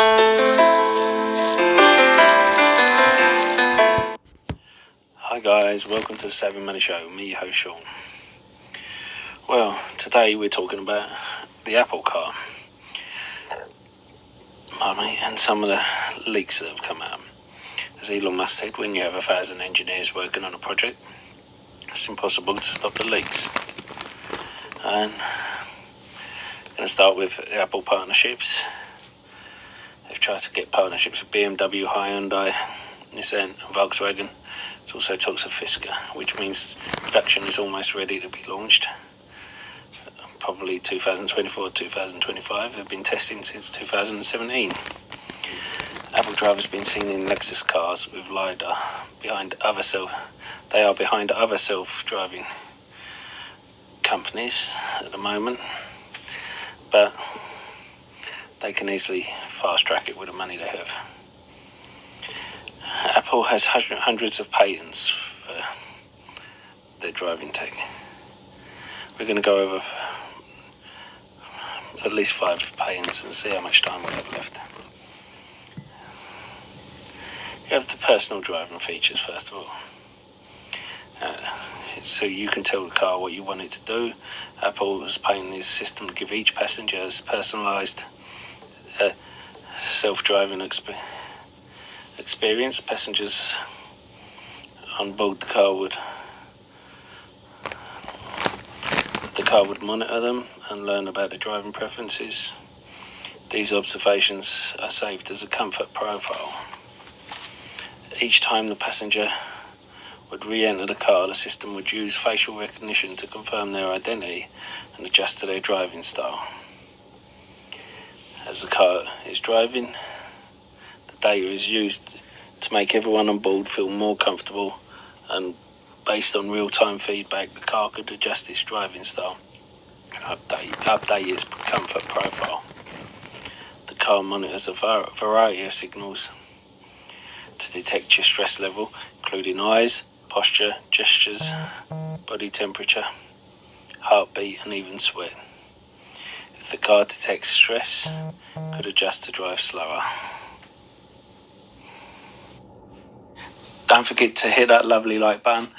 Hi guys, welcome to the Savvy Money Show. Me, your host Sean. Well, today we're talking about the Apple car. And some of the leaks that have come out. As Elon Musk said, when you have a thousand engineers working on a project, it's impossible to stop the leaks. And I'm going to start with Apple partnerships. They've tried to get partnerships with BMW, Hyundai, Nissan, and Volkswagen. There's also talks of Fisker, which means production is almost ready to be launched. Probably 2024 2025. They've been testing since 2017. Apple drivers been seen in Lexus cars with LiDAR behind other self. They are behind other self-driving companies at the moment, but they can easily fast track it with the money they have. Apple has hundreds of patents for their driving tech. We're going to go over at least five patents and see how much time we have left. You have the personal driving features first of all. Uh, so you can tell the car what you want it to do. Apple has patented this system to give each passenger a personalised self-driving exp- experience. Passengers on board the car would the car would monitor them and learn about their driving preferences. These observations are saved as a comfort profile. Each time the passenger would re-enter the car, the system would use facial recognition to confirm their identity and adjust to their driving style. As the car is driving, the data is used to make everyone on board feel more comfortable and based on real-time feedback, the car could adjust its driving style and update, update its comfort profile. The car monitors a variety of signals to detect your stress level, including eyes, posture, gestures, body temperature, heartbeat, and even sweat. The car detects stress, could adjust to drive slower. Don't forget to hit that lovely like button.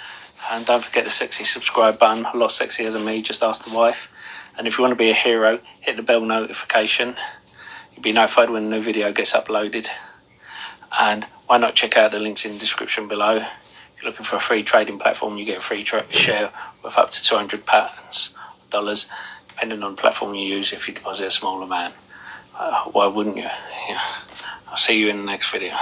And don't forget the sexy subscribe button. A lot sexier than me, just ask the wife. And if you want to be a hero, hit the bell notification. You'll be notified when a new video gets uploaded. And why not check out the links in the description below? If you're looking for a free trading platform, you get a free share with up to 200 pounds dollars, depending on the platform you use. If you deposit a small amount, uh, why wouldn't you? Yeah. I'll see you in the next video.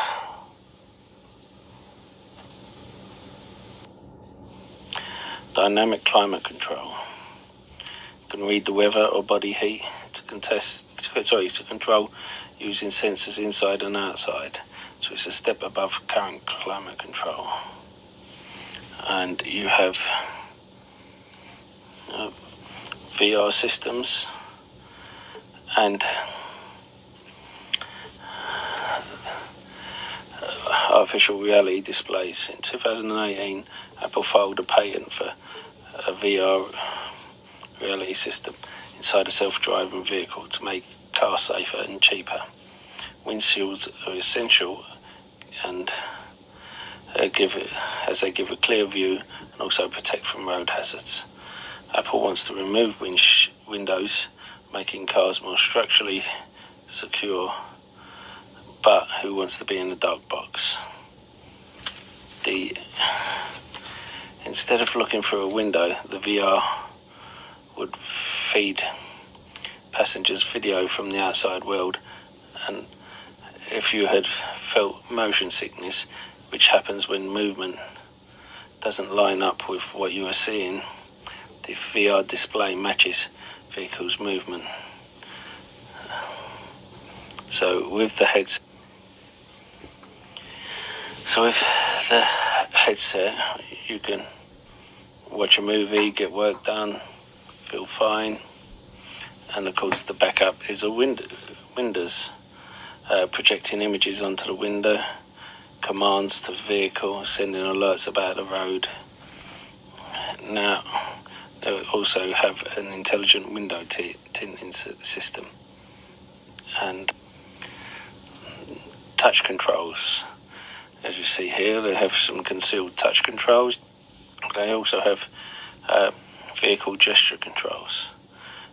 Dynamic climate control. You can read the weather or body heat to contest, sorry, to control using sensors inside and outside. So it's a step above current climate control. And you have uh, VR systems and artificial reality displays. In 2018, Apple filed a patent for a VR reality system inside a self-driving vehicle to make cars safer and cheaper. Windshields are essential and uh, give it, as they give a clear view and also protect from road hazards. Apple wants to remove win- windows, making cars more structurally secure but who wants to be in the dark box? The instead of looking through a window, the VR would feed passengers video from the outside world, and if you had felt motion sickness, which happens when movement doesn't line up with what you are seeing, the VR display matches vehicle's movement. So with the headset so with the headset, you can watch a movie, get work done, feel fine, and of course the backup is a window, windows, uh, projecting images onto the window, commands to vehicle, sending alerts about the road. Now also have an intelligent window tinting system, and touch controls. As you see here, they have some concealed touch controls. They also have uh, vehicle gesture controls,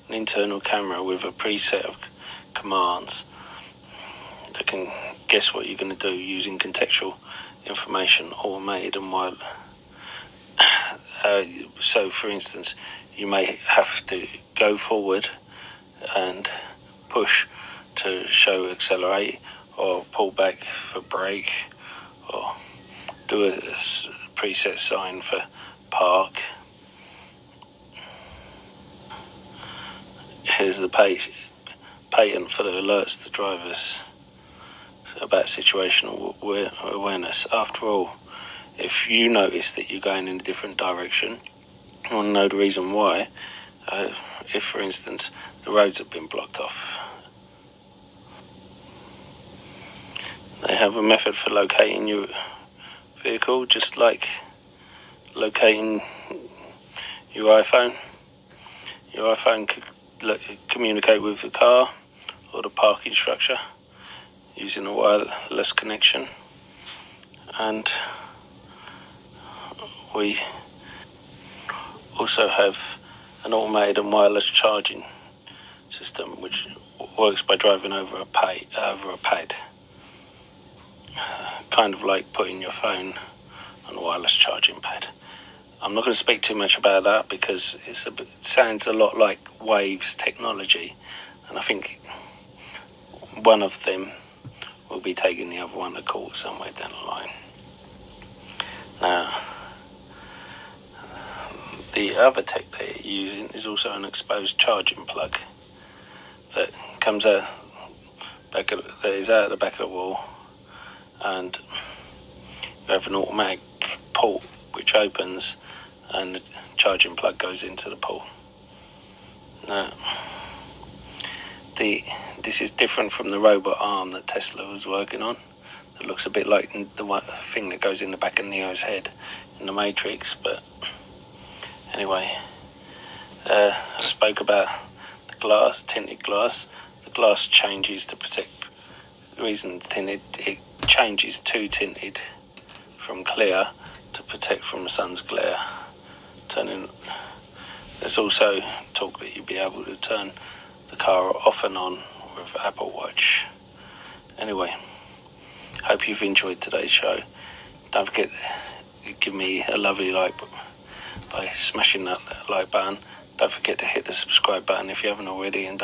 an internal camera with a preset of commands that can guess what you're going to do using contextual information, automated and while. Uh, so, for instance, you may have to go forward and push to show accelerate or pull back for brake or do a, preset sign for park. Here's the patent for the alerts to drivers about situational awareness. After all, if you notice that you're going in a different direction, you want to know the reason why. Uh, if, for instance, the roads have been blocked off. They have a method for locating your vehicle, just like locating your iPhone. Your iPhone could communicate with the car or the parking structure using a wireless connection. And we also have an automated and wireless charging system which works by driving over a pay, over a pad. Kind of like putting your phone on a wireless charging pad. I'm not going to speak too much about that because a, it sounds a lot like Waves technology and I think one of them will be taking the other one to court somewhere down the line. Now the other tech they're using is also an exposed charging plug that comes out back of, that is out the back of the wall, and you have an automatic port which opens and the charging plug goes into the port. Now, the this is different from the robot arm that Tesla was working on. That looks a bit like the thing that goes in the back of Neo's head in the Matrix, but Anyway, uh, I spoke about the glass, tinted glass. The glass changes to protect. The reason tinted, it changes to tinted from clear to protect from the sun's glare. Turning. There's also talk that you'll be able to turn the car off and on with Apple Watch. Anyway, hope you've enjoyed today's show. Don't forget give me a lovely like by smashing that like button. Don't forget to hit the subscribe button if you haven't already, and don't